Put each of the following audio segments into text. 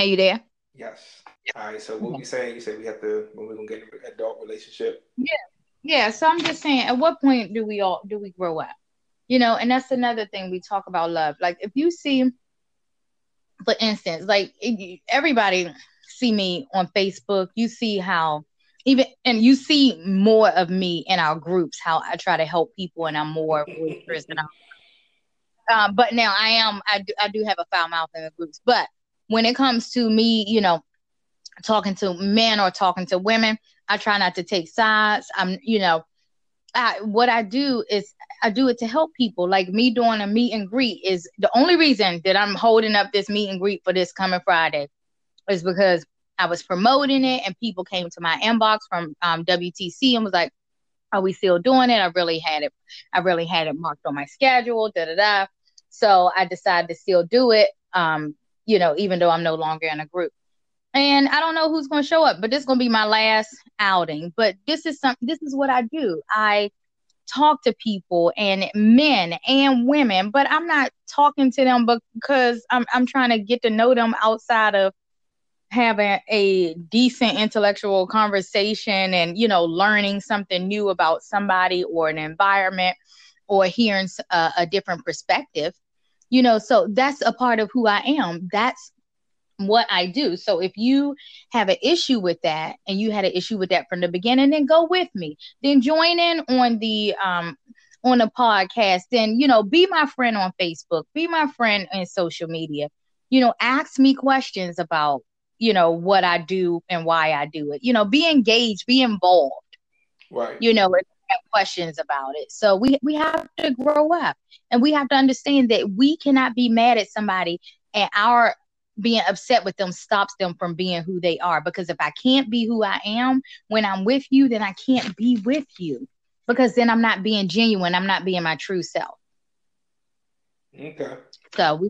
Hey, you there? Yes. All right. So what we saying? You said we have to when we're gonna get an adult relationship. Yeah. Yeah. So I'm just saying, at what point do we all do we grow up? You know, and that's another thing we talk about love. Like if you see, for instance, like everybody see me on Facebook, you see how even and you see more of me in our groups, how I try to help people and I'm more boisterous and I'm um, but now I am I do, I do have a foul mouth in the groups. But when it comes to me, you know, talking to men or talking to women, I try not to take sides. I'm, you know, I, what I do is I do it to help people. Like me doing a meet and greet is the only reason that I'm holding up this meet and greet for this coming Friday is because I was promoting it and people came to my inbox from um, WTC and was like, "Are we still doing it?" I really had it. I really had it marked on my schedule. Da da da. So I decided to still do it. Um, you know, even though I'm no longer in a group. And I don't know who's going to show up, but this is going to be my last outing. But this is some. This is what I do. I talk to people and men and women, but I'm not talking to them because I'm I'm trying to get to know them outside of having a decent intellectual conversation and you know learning something new about somebody or an environment or hearing a, uh, a different perspective you know so that's a part of who i am that's what I do. So if you have an issue with that and you had an issue with that from the beginning, then go with me. Then join in on the um on the podcast. Then you know, be my friend on Facebook, be my friend in social media. You know, ask me questions about you know what I do and why I do it. You know, be engaged, be involved. Right. You know, have questions about it. So we we have to grow up and we have to understand that we cannot be mad at somebody and our being upset with them stops them from being who they are because if I can't be who I am when I'm with you then I can't be with you because then I'm not being genuine I'm not being my true self. Okay. So we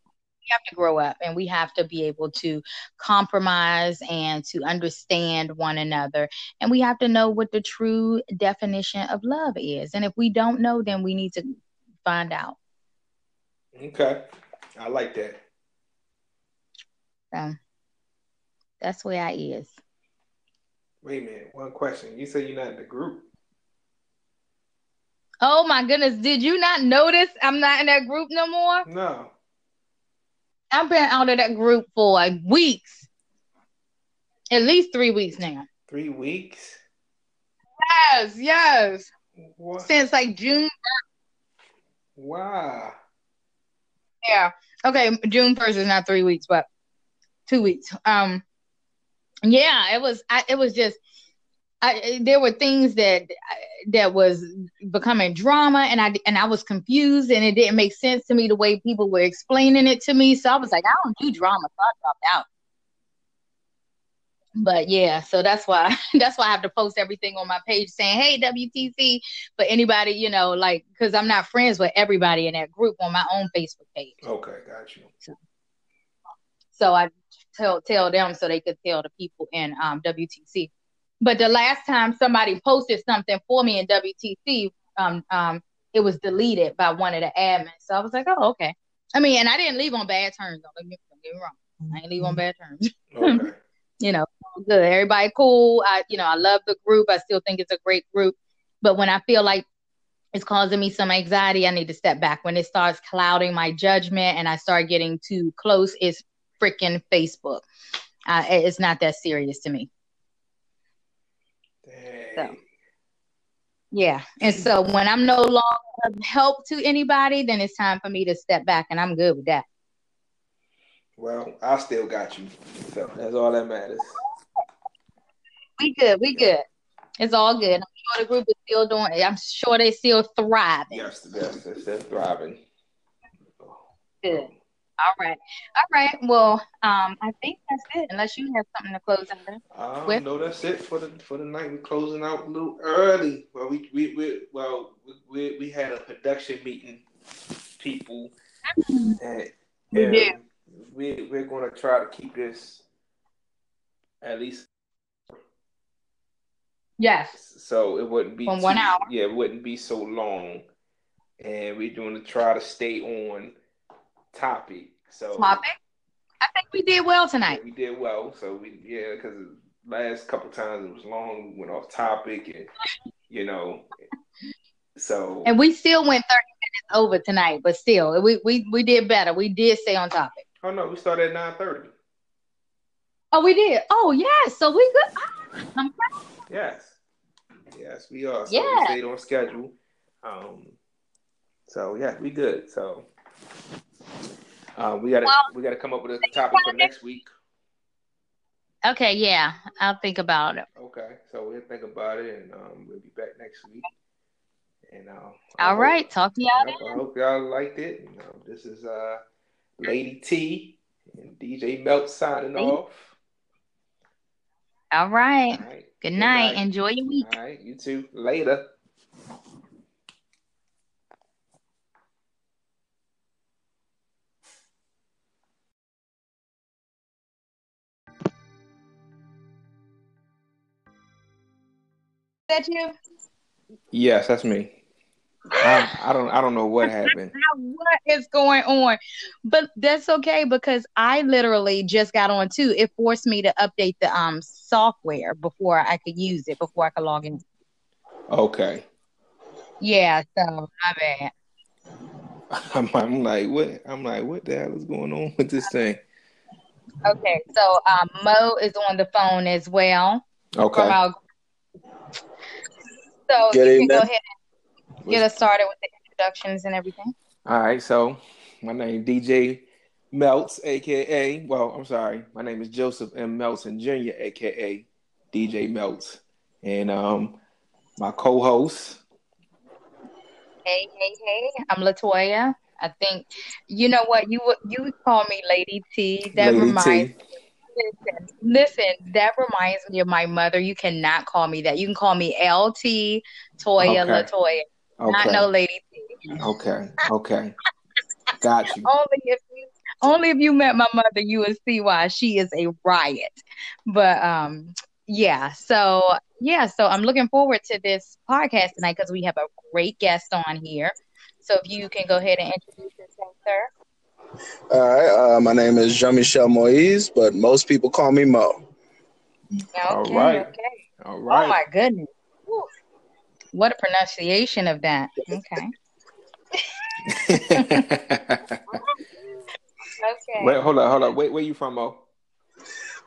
have to grow up and we have to be able to compromise and to understand one another. And we have to know what the true definition of love is. And if we don't know, then we need to find out. Okay. I like that. So that's where I is. Wait a minute. One question. You said you're not in the group. Oh my goodness. Did you not notice I'm not in that group no more? No. I've been out of that group for like weeks. At least three weeks now. Three weeks? Yes, yes. What? Since like June. 1st. Wow. Yeah. Okay, June first is not three weeks, but two weeks. Um yeah, it was I, it was just I, there were things that that was becoming drama, and I and I was confused, and it didn't make sense to me the way people were explaining it to me. So I was like, I don't do drama, so I dropped out. But yeah, so that's why that's why I have to post everything on my page saying, "Hey, WTC," for anybody, you know, like because I'm not friends with everybody in that group on my own Facebook page. Okay, got you. So, so I tell tell them so they could tell the people in um, WTC. But the last time somebody posted something for me in WTC, um, um, it was deleted by one of the admins. So I was like, oh, okay. I mean, and I didn't leave on bad terms. Don't get, don't get me wrong. I ain't leave on bad terms. Okay. you know, good. Everybody cool. I, you know, I love the group. I still think it's a great group. But when I feel like it's causing me some anxiety, I need to step back. When it starts clouding my judgment and I start getting too close, it's freaking Facebook. Uh, it's not that serious to me. So, yeah. And so when I'm no longer help to anybody, then it's time for me to step back, and I'm good with that. Well, I still got you. So that's all that matters. We good. We good. It's all good. I'm sure the group is still doing. it. I'm sure they still thriving. Yes, yes, they're thriving. Good. All right. All right. Well, um, I think that's it. Unless you have something to close out um, with. No, that's it for the for the night. We're closing out a little early. Well, we we, we well we, we had a production meeting, people, and, and we did. We we're going to try to keep this at least. Yes. So it wouldn't be from one hour. Yeah, it wouldn't be so long, and we're going to try to stay on topic. So topic. I think we did well tonight. we did well. So we yeah, because last couple times it was long, we went off topic, and you know, so and we still went thirty minutes over tonight, but still, we we we did better. We did stay on topic. Oh no, we started at nine thirty. Oh, we did. Oh yes, so we good. I'm proud. Yes, yes, we are. So Yeah. we stayed on schedule. Um, so yeah, we good. So. Uh, we gotta Well, we gotta come up with a topic for next week. Okay, yeah, I'll think about it. Okay, so we'll think about it, and um, we'll be back next week. And uh, All hope- right, talk to y'all I then. I hope y'all liked it. You know, this is uh, Lady T and DJ Melt signing off. All right. All right. Good night. Enjoy your week. All right. You too. Later. That you? Yes, that's me. I, I don't I don't know what happened. What is going on? But that's okay because I literally just got on too. It forced me to update the um software before I could use it, before I could log in. Okay. Yeah, so my bad. I'm, I'm like what I'm like what the hell is going on with this thing? Okay, so um Mo is on the phone as well. From Okay. our so Good you can go ahead and get us started with the introductions and everything. All right, so my name DJ Melts, aka well, I'm sorry, my name is Joseph M. Melson Jr., aka DJ Melts, and um, my co-host. Hey, hey, hey! I'm Latoya. I think you know what you would you call me Lady T. That Lady reminds T. listen, listen, that reminds me of my mother. You cannot call me that. You can call me LT Toya Okay. Latoya, not Okay, no Lady T. okay, okay, got you. Only if you only if you met my mother, you would see why she is a riot. But um, yeah. So yeah. So I'm looking forward to this podcast tonight because we have a great guest on here. So if you can go ahead and introduce yourself, sir. All right. Uh, my name is Jean Michel Moise, but most people call me Mo. Okay. All right. Okay. All Oh my goodness. Whew. What a pronunciation of that. Okay. Okay. Wait, hold on, hold on. Wait, where you from, Mo?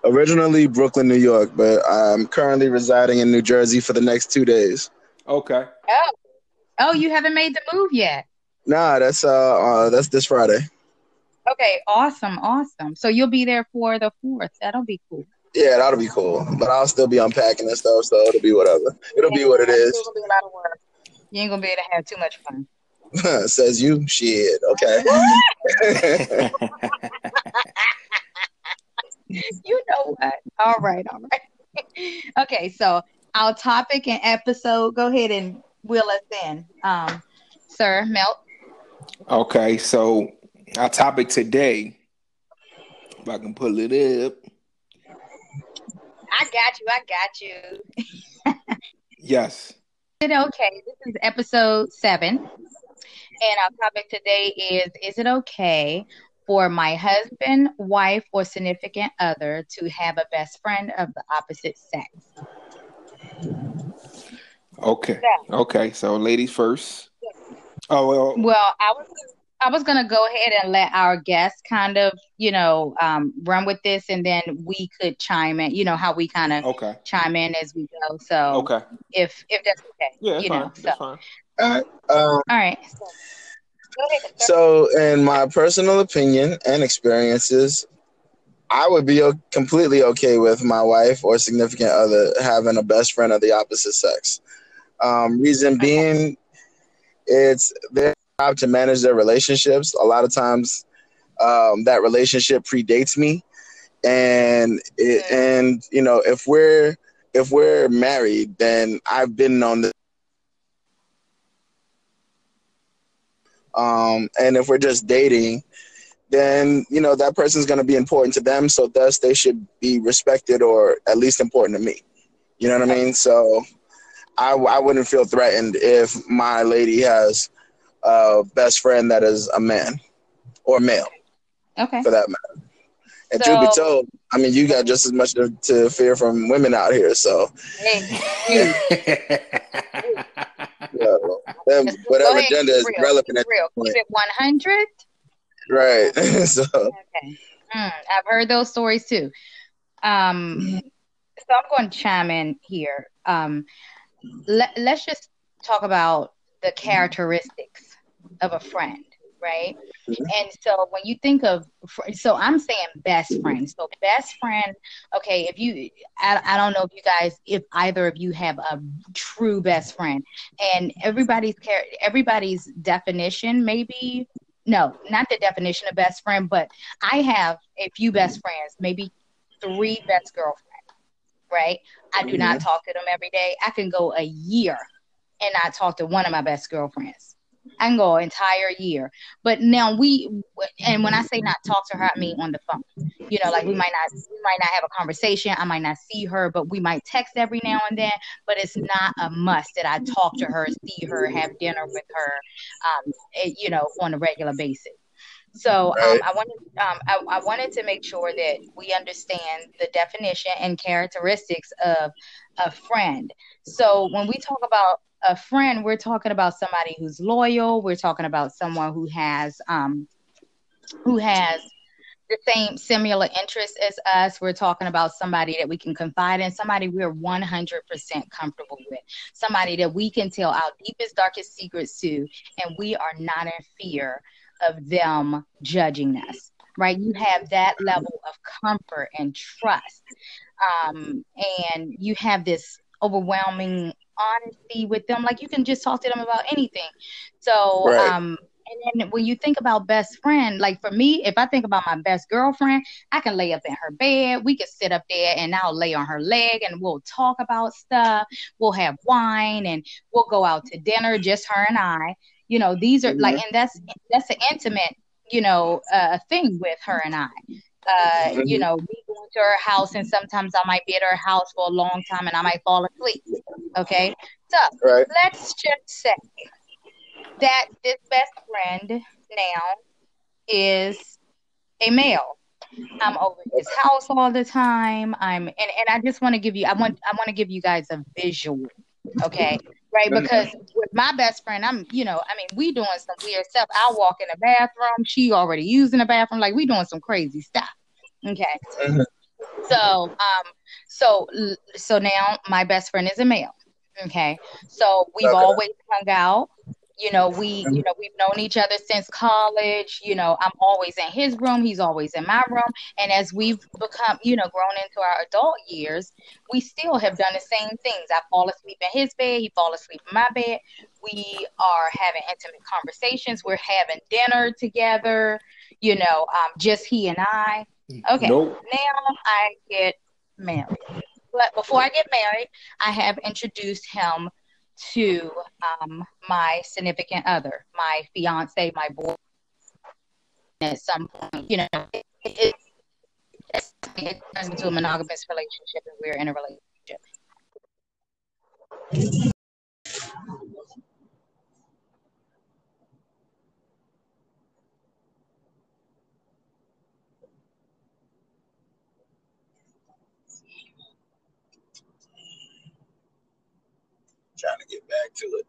Originally Brooklyn, New York, but I'm currently residing in New Jersey for the next two days. Okay. Oh. Oh, you haven't made the move yet. Nah, that's uh, uh that's this Friday. Okay, awesome, awesome. So you'll be there for the fourth. That'll be cool. Yeah, that'll be cool. But I'll still be unpacking and stuff, so it'll be whatever. It'll be what it Yeah, is. it's be a lot of work. You ain't gonna be able to have too much fun. Says you. Shit. Okay. You know what? All right, all right. okay, so our topic and episode, go ahead and wheel us in. Um, sir, Melt. okay, so our topic today, if I can pull it up. I got you, I got you. Yes. Is it okay? This is episode seven. And our topic today is Is it okay for my husband, wife, or significant other to have a best friend of the opposite sex? Okay. Okay. So ladies first. Oh well. Well, I was I was gonna go ahead and let our guests kind of, you know, um, run with this, and then we could chime in. You know how we kind of Okay. chime in as we go. So Okay. if if that's okay, Yeah, you fine. know. So That's fine. All right. Um, all right. So, go ahead. So, in my personal opinion and experiences, I would be o- completely okay with my wife or significant other having a best friend of the opposite sex. Um, reason being, it's their job to manage their relationships. A lot of times, um, that relationship predates me, and it, and you know if we're if we're married, then I've been on the um, and if we're just dating, then you know that person's going to be important to them. So thus, they should be respected or at least important to me. You know what I mean? So I, I wouldn't feel threatened if my lady has a best friend that is a man or male Okay. for that matter. And so, truth be told, I mean, you got just as much to, to fear from women out here. So, hey, yeah, whatever gender is real, relevant. Keep real. Keep it one hundred. Right. so. Okay. Mm, I've heard those stories too. Um, so I'm going to chime in here. Um, let, let's just talk about the characteristics of a friend right? Mm-hmm. And so when you think of, so I'm saying best friend. So best friend, okay, if you, I, I don't know if you guys, if either of you have a true best friend, and everybody's care, everybody's definition maybe no, not the definition of best friend, but I have a few best friends, maybe three best girlfriends, right? I do mm-hmm. not talk to them every day. I can go a year and not talk to one of my best girlfriends I can go entire year. But now we, and when I say not talk to her, I mean on the phone. You know, like we might not, we might not have a conversation. I might not see her, but we might text every now and then. But it's not a must that I talk to her, see her, have dinner with her, um, it, eh, you know, on a regular basis. So um, I wanted um, I, I, wanted to make sure that we understand the definition and characteristics of a friend. So when we talk about a friend, we're talking about somebody who's loyal. We're talking about someone who has um, who has the same similar interests as us. We're talking about somebody that we can confide in, somebody we're 100% comfortable with, somebody that we can tell our deepest, darkest secrets to, and we are not in fear of them judging us. Right? You have that level of comfort and trust. Um, and you have this overwhelming honesty with them. Like you can just talk to them about anything. So, right. um, and then when you think about best friend, like for me, if I think about my best girlfriend, I can lay up in her bed. We can sit up there and I'll lay on her leg and we'll talk about stuff. We'll have wine and we'll go out to dinner, just her and I. You know, these are mm-hmm. like, and that's that's an intimate, you know, uh, thing with her and I. Uh, mm-hmm. you know, going to her house, and sometimes I might be at her house for a long time, and I might fall asleep. Okay, so right. let's just say that this best friend now is a male. I'm over his house all the time. I'm and, and I just want to give you I want I want to give you guys a visual. Okay right? Because with my best friend, I'm, you know, I mean, we doing some weird stuff. I walk in the bathroom, she already using the bathroom, like we doing some crazy stuff. Okay. Mm-hmm. So, um, so, so now my best friend is a male. Okay. So we've okay. always hung out. You know we you know we've known each other since college. You know i'm always in his room he's always in my room. And as we've become you know grown into our adult years we still have done the same things. I fall asleep in his bed he fall asleep in my bed. We are having intimate conversations. We're having dinner together. You know um, just he and i okay nope. now i get married but before i get married i have introduced him to um, my significant other, my fiance, my boy. At some point, you know, it, it, it turns into a monogamous relationship, and we're in a relationship. Trying to get back to it.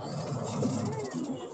何なんだよ!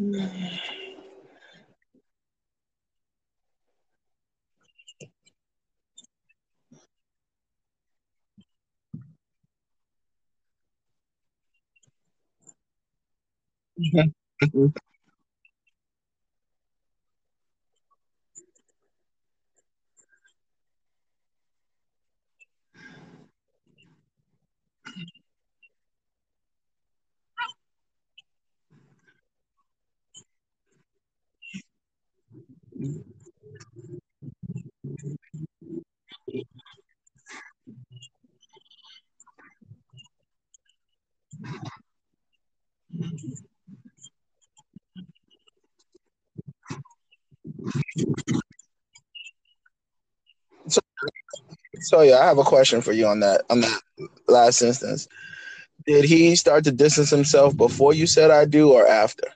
Mm-hmm. So, so yeah, I have a question for you on that on that last instance. Did he start to distance himself before you said I do or after?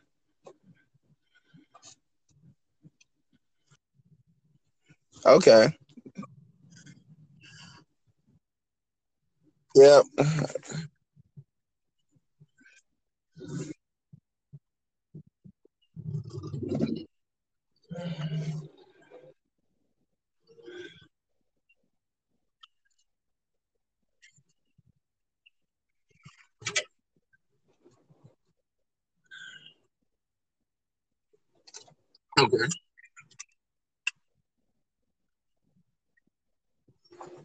Okay. Yep. Okay.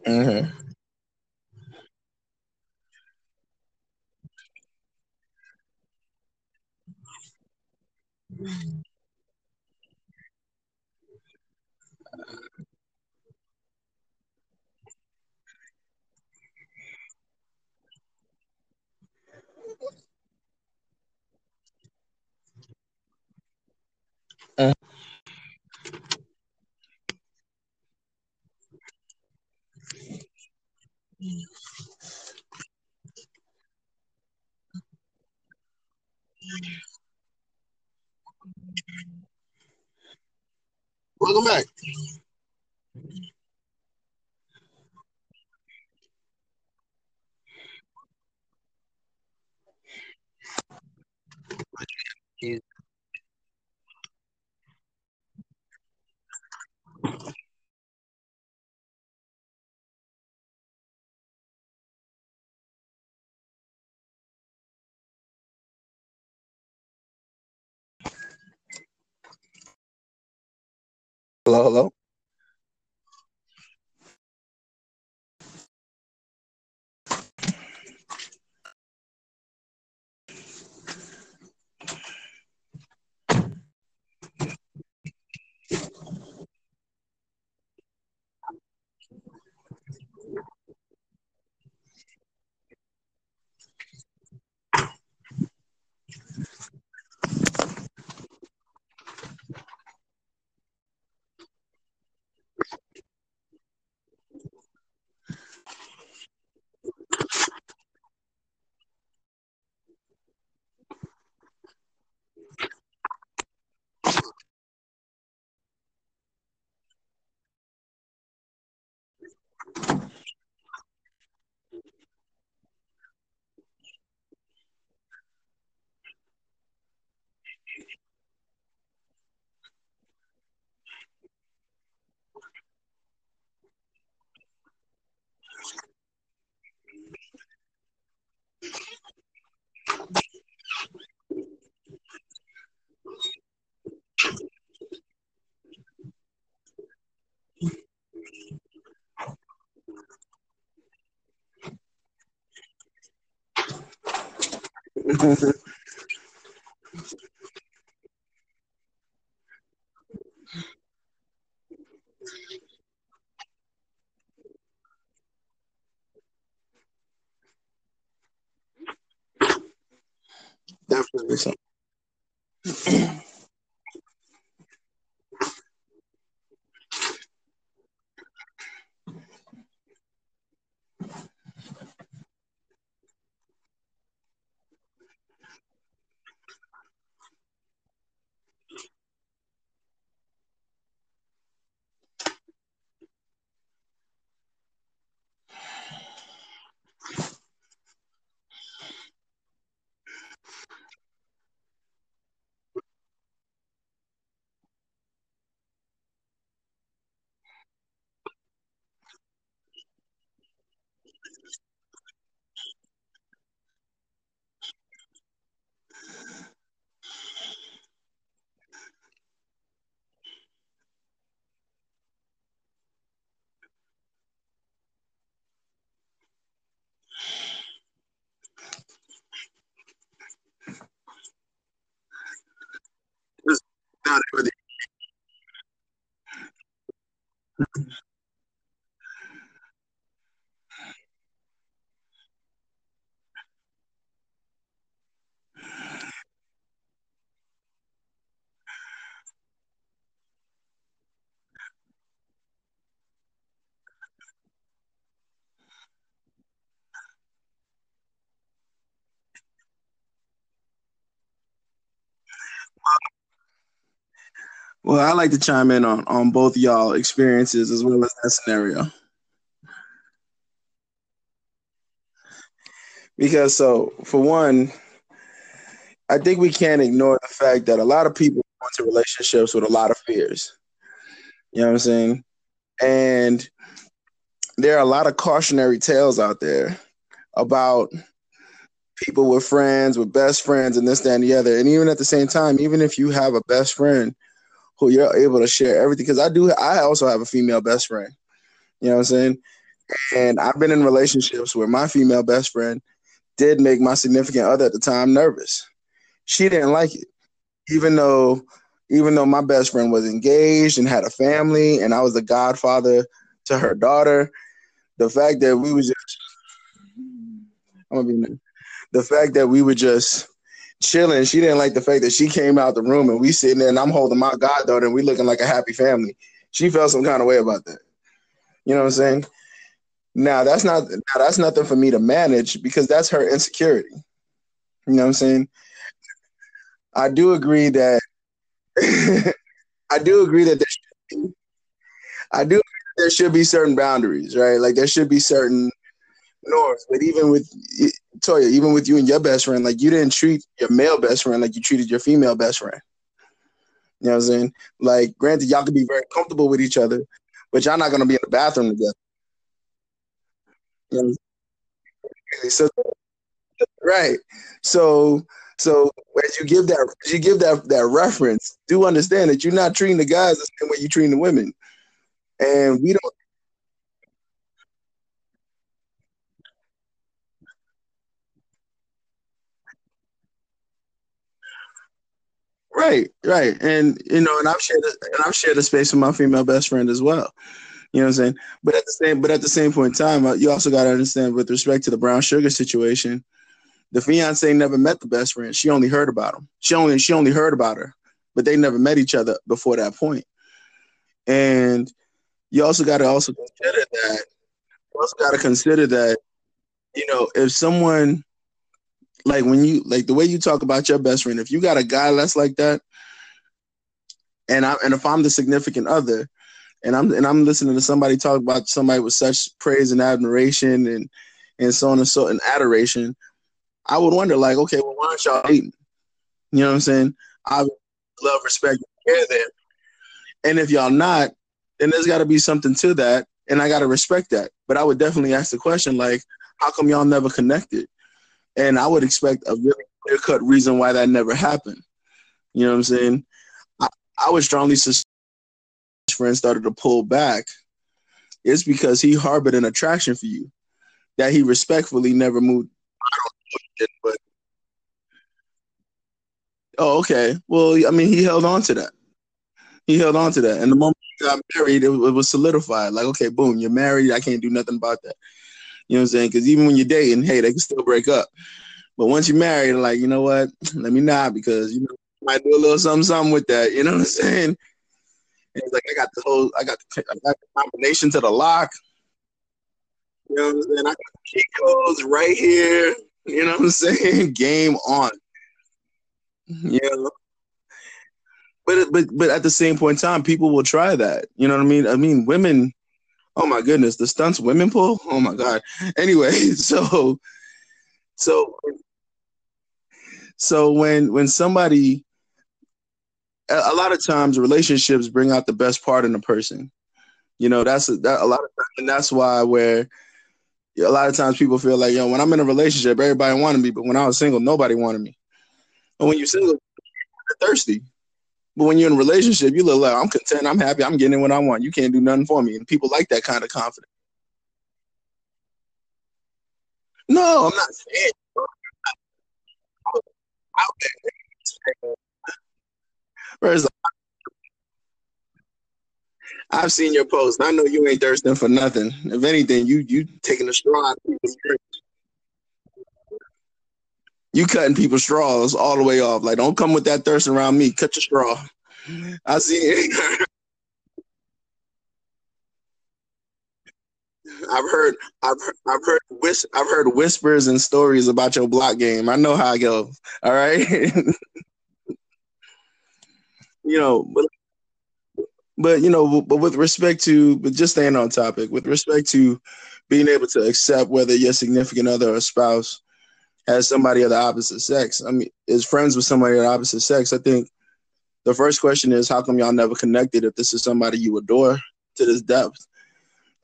Mm-hmm. Mm. Definitely so. Well, I like to chime in on on both y'all experiences as well as that scenario. Because so for one, I think we can't ignore the fact that a lot of people go into relationships with a lot of fears. You know what I'm saying? And there are a lot of cautionary tales out there about people with friends, with best friends, and this, that, and the other. And even at the same time, even if you have a best friend who you're able to share everything, because I do, I also have a female best friend. You know what I'm saying? And I've been in relationships where my female best friend did make my significant other at the time nervous. She didn't like it, even though, even though my best friend was engaged and had a family, and I was the godfather to her daughter. The fact that we was just, I'm gonna be the fact that we were just chilling. She didn't like the fact that she came out the room and we sitting there and I'm holding my goddaughter and we looking like a happy family. She felt some kind of way about that. You know what I'm saying? Now that's not now that's nothing for me to manage because that's her insecurity. You know what I'm saying? I do agree that I do agree that there be, I do there should be certain boundaries, right? Like there should be certain norms. But even with Toya, even with you and your best friend, like you didn't treat your male best friend like you treated your female best friend. You know what I'm saying? Like, granted, y'all could be very comfortable with each other, but y'all not gonna be in the bathroom together. You know so, right. So so as you give that you give that that reference, do understand that you're not treating the guys the same way you're treating the women. And we don't Right, right, and you know, and I've shared a, and I've shared a space with my female best friend as well. You know what I'm saying? But at the same, but at the same point in time, uh, you also got to understand with respect to the brown sugar situation, the fiance never met the best friend. She only heard about him. She only she only heard about her, but they never met each other before that point. And you also got to also consider that. You also got to consider that, you know, if someone like when you like the way you talk about your best friend, if you got a guy that's like that, and I and if I'm the significant other, and I'm and I'm listening to somebody talk about somebody with such praise and admiration and and so on and so and adoration, I would wonder like, okay, well, why aren't y'all hating? You know what I'm saying? I love, respect, care there. And if y'all not, then there's got to be something to that, and I got to respect that. But I would definitely ask the question like, how come y'all never connected? And I would expect a really clear cut reason why that never happened. You know what I'm saying? I, I would strongly suspect his friend started to pull back. It's because he harbored an attraction for you that he respectfully never moved. Know, but oh, okay. Well, I mean, he held on to that. He held on to that, and the moment he got married, it, it was solidified. Like, okay, boom, you're married. I can't do nothing about that. You know what I'm saying? Because even when you're dating, hey, they can still break up. But once you're married, like, you know what? Let me not because you know might do a little something, something with that. You know what I'm saying? And it's like I got the whole, I got the, I got the combination to the lock. You know what I'm saying? I got the key codes right here. You know what I'm saying? Game on. You know. But but but at the same point in time, people will try that. You know what I mean? I mean, women Oh my goodness, the stunts women pull. Oh my god. Anyway, so so so when when somebody a lot of times relationships bring out the best part in a person. You know, that's a, that, a lot of times, and that's why where a lot of times people feel like, yo, when I'm in a relationship, everybody wanted me, but when I was single, nobody wanted me. And when you're single, you're thirsty. But when you're in relationship, you look like I'm content, I'm happy, I'm getting what I want. You can't do nothing for me. And people like that kind of confidence. No, I'm not saying. I've seen your post. I know you ain't thirsting for nothing. If anything, you you taking a straw you cutting people's straws all the way off. Like, don't come with that thirst around me. Cut your straw. I see it. I've heard, I've I've heard, whis- I've heard whispers and stories about your block game. I know how it goes. All right, you know, but, but you know, but with respect to, but just staying on topic, with respect to being able to accept whether your significant other or spouse has somebody of the opposite sex. I mean, is friends with somebody of the opposite sex. I think the first question is, how come y'all never connected if this is somebody you adore to this depth?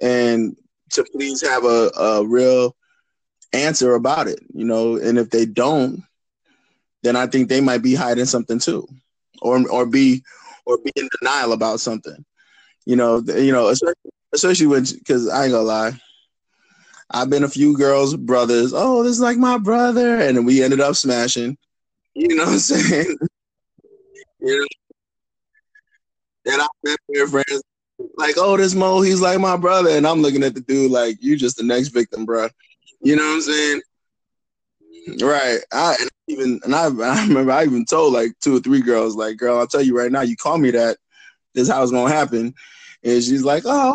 And to please have a, a real answer about it, you know. And if they don't, then I think they might be hiding something too, or or be or be in denial about something. You know, you know, especially, especially when because I ain't gonna lie. I've been a few girls' brothers. Oh, this is like my brother, and we ended up smashing. You know what I'm saying? you know, and I've been friends like, oh, this Mo, he's like my brother, and I'm looking at the dude like you just the next victim, bro. You know what I'm saying? Right. I and even and I, I remember I even told like two or three girls like, girl, I'll tell you right now, you call me that, this is how it's gonna happen. And she's like, oh,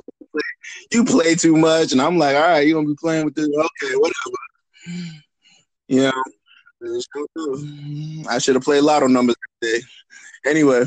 you play too much, and I'm like, all right, you gonna be playing with this? Okay, whatever. You know, I should have played lotto numbers today. Anyway.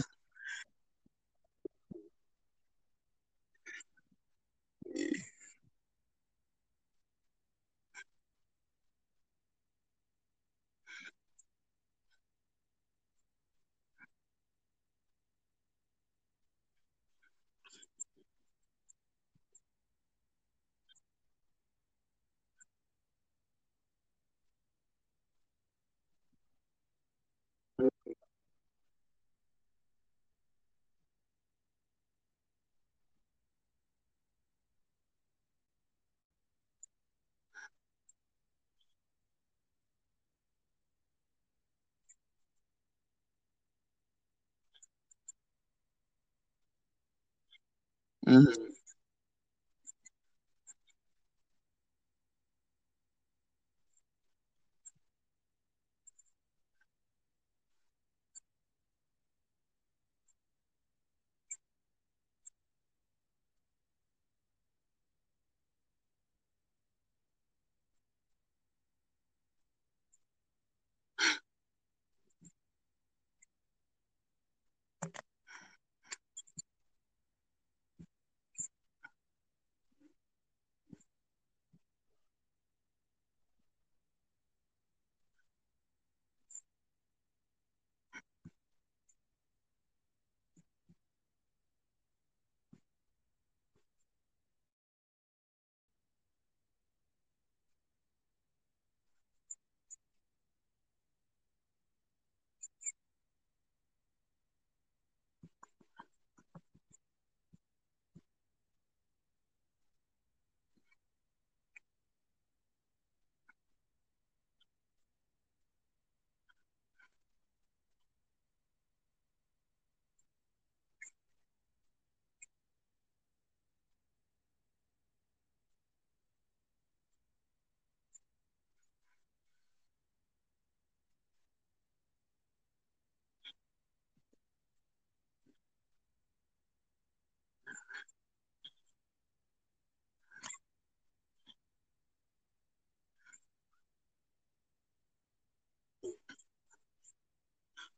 Mm-hmm.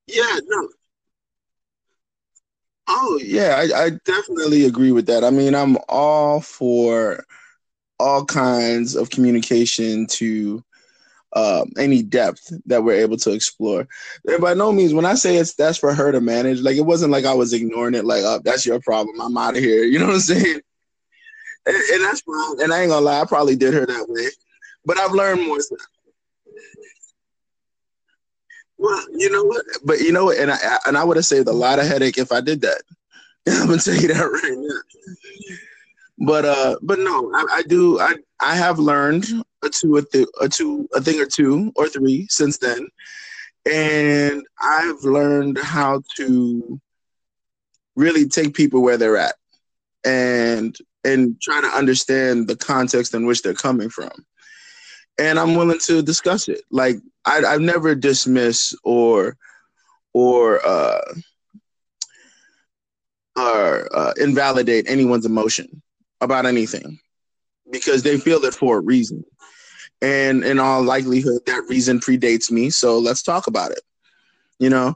Yeah, no. Oh yeah, I, I definitely agree with that. I mean, I'm all for all kinds of communication to um, any depth that we're able to explore. And by no means, when I say it's that's for her to manage, like it wasn't like I was ignoring it, like, oh, that's your problem. I'm out of here. You know what I'm saying? And, and that's fine. And I ain't gonna lie, I probably did her that way. But I've learned more stuff. Well, you know what? But you know what? And I and I would have saved a lot of headache if I did that. I'm gonna tell you that right now. But uh, but no, I, I do. I I have learned a two, a, th- a two, a thing or two or three since then, and I've learned how to really take people where they're at and and try to understand the context in which they're coming from. And I'm willing to discuss it. Like I, I've never dismiss or or uh, or uh, invalidate anyone's emotion about anything because they feel it for a reason. And in all likelihood, that reason predates me. So let's talk about it. You know,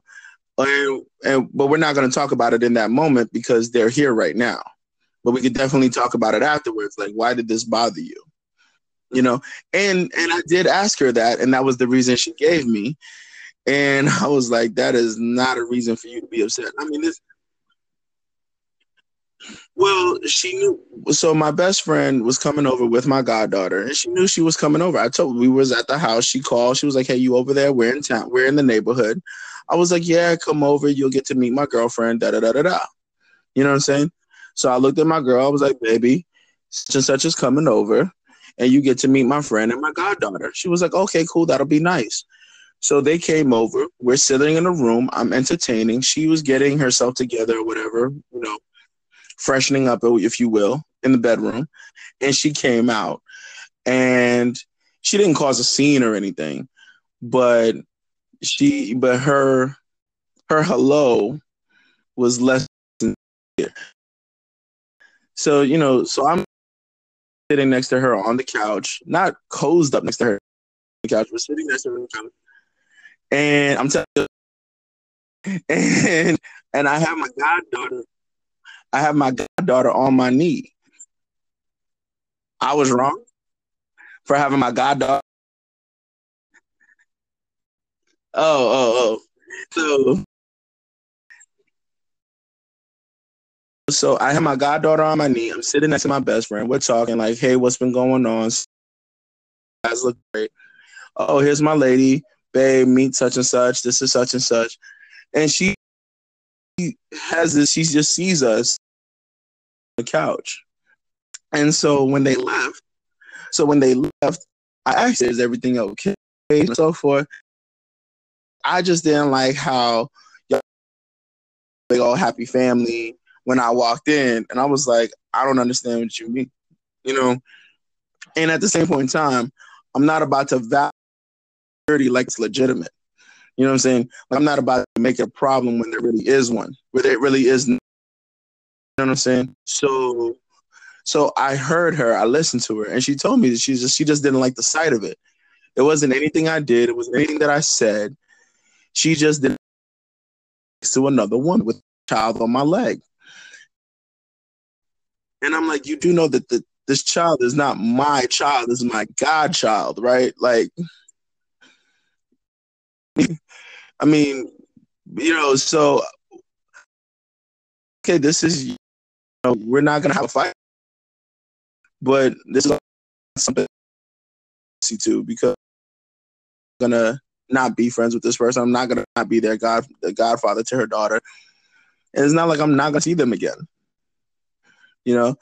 and, and but we're not going to talk about it in that moment because they're here right now. But we could definitely talk about it afterwards. Like, why did this bother you? You know, and and I did ask her that, and that was the reason she gave me. And I was like, that is not a reason for you to be upset. I mean, this well, she knew. So my best friend was coming over with my goddaughter, and she knew she was coming over. I told we was at the house. She called. She was like, "Hey, you over there? We're in town. We're in the neighborhood." I was like, "Yeah, come over. You'll get to meet my girlfriend." Da da da da da. You know what I'm saying? So I looked at my girl. I was like, "Baby, such and such is coming over, and you get to meet my friend and my goddaughter." She was like, "Okay, cool. That'll be nice." So they came over. We're sitting in a room. I'm entertaining. She was getting herself together, or whatever, you know, freshening up, if you will, in the bedroom. And she came out and she didn't cause a scene or anything, but she, but her, her hello was less than So, you know, so I'm sitting next to her on the couch, not cozed up next to her couch, but sitting next to her on the couch. And I'm telling you, and and I have my goddaughter I have my goddaughter on my knee. I was wrong for having my goddaughter. Oh, oh, oh. So, so I have my goddaughter on my knee. I'm sitting next to my best friend. We're talking like, "Hey, what's been going on?" Guys look great. Oh, here's my lady, babe. Meet such and such. This is such and such, and she has this. She just sees us on the couch. And so when they left, so when they left, I asked, "Is everything okay?" and so forth. I just didn't like how big old happy family when I walked in, and I was like, I don't understand what you mean, you know. And at the same point in time, I'm not about to value like it's legitimate. You know what I'm saying? Like, I'm not about to make a problem when there really is one, where there really is No, you know what I'm saying? So so I heard her, I listened to her, and she told me that she just she just didn't like the sight of it. It wasn't anything I did, it wasn't anything that I said. She just didn't to another one with a child on my leg. And I'm like, you do know that the, this child is not my child, this is my godchild, right? Like I mean, you know, so okay, this is know, we're not gonna have a fight, but this is something see too because I'm gonna not be friends with this person. I'm not gonna not be their god, the godfather to her daughter, and it's not like I'm not gonna see them again. You know,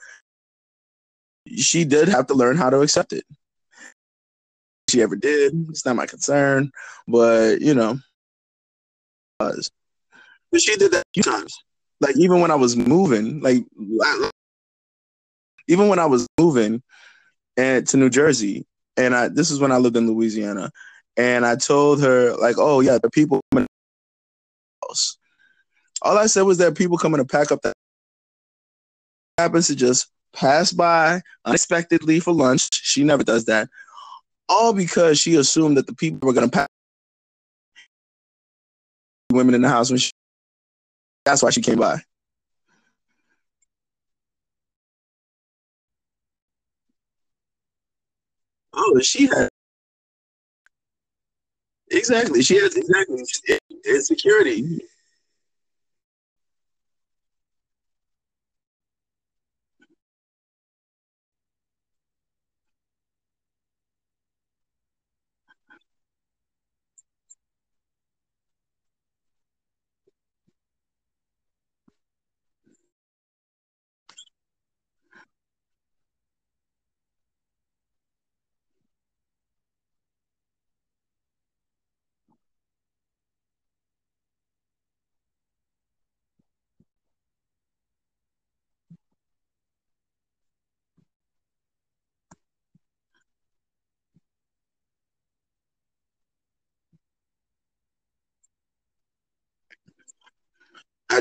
she did have to learn how to accept it. She ever did. It's not my concern, but you know. But she did that a few times like even when I was moving, like even when I was moving and to New Jersey, and I this is when I lived in Louisiana, and I told her like, oh yeah, the people coming. All I said was that people coming to pack up that happens to just pass by unexpectedly for lunch. She never does that. All because she assumed that the people were gonna pack women in the house when she that's why she came by. Oh, she had exactly. She has exactly insecurity.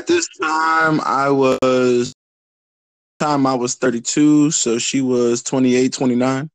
This time I was time I was 32, so she was 28, 29.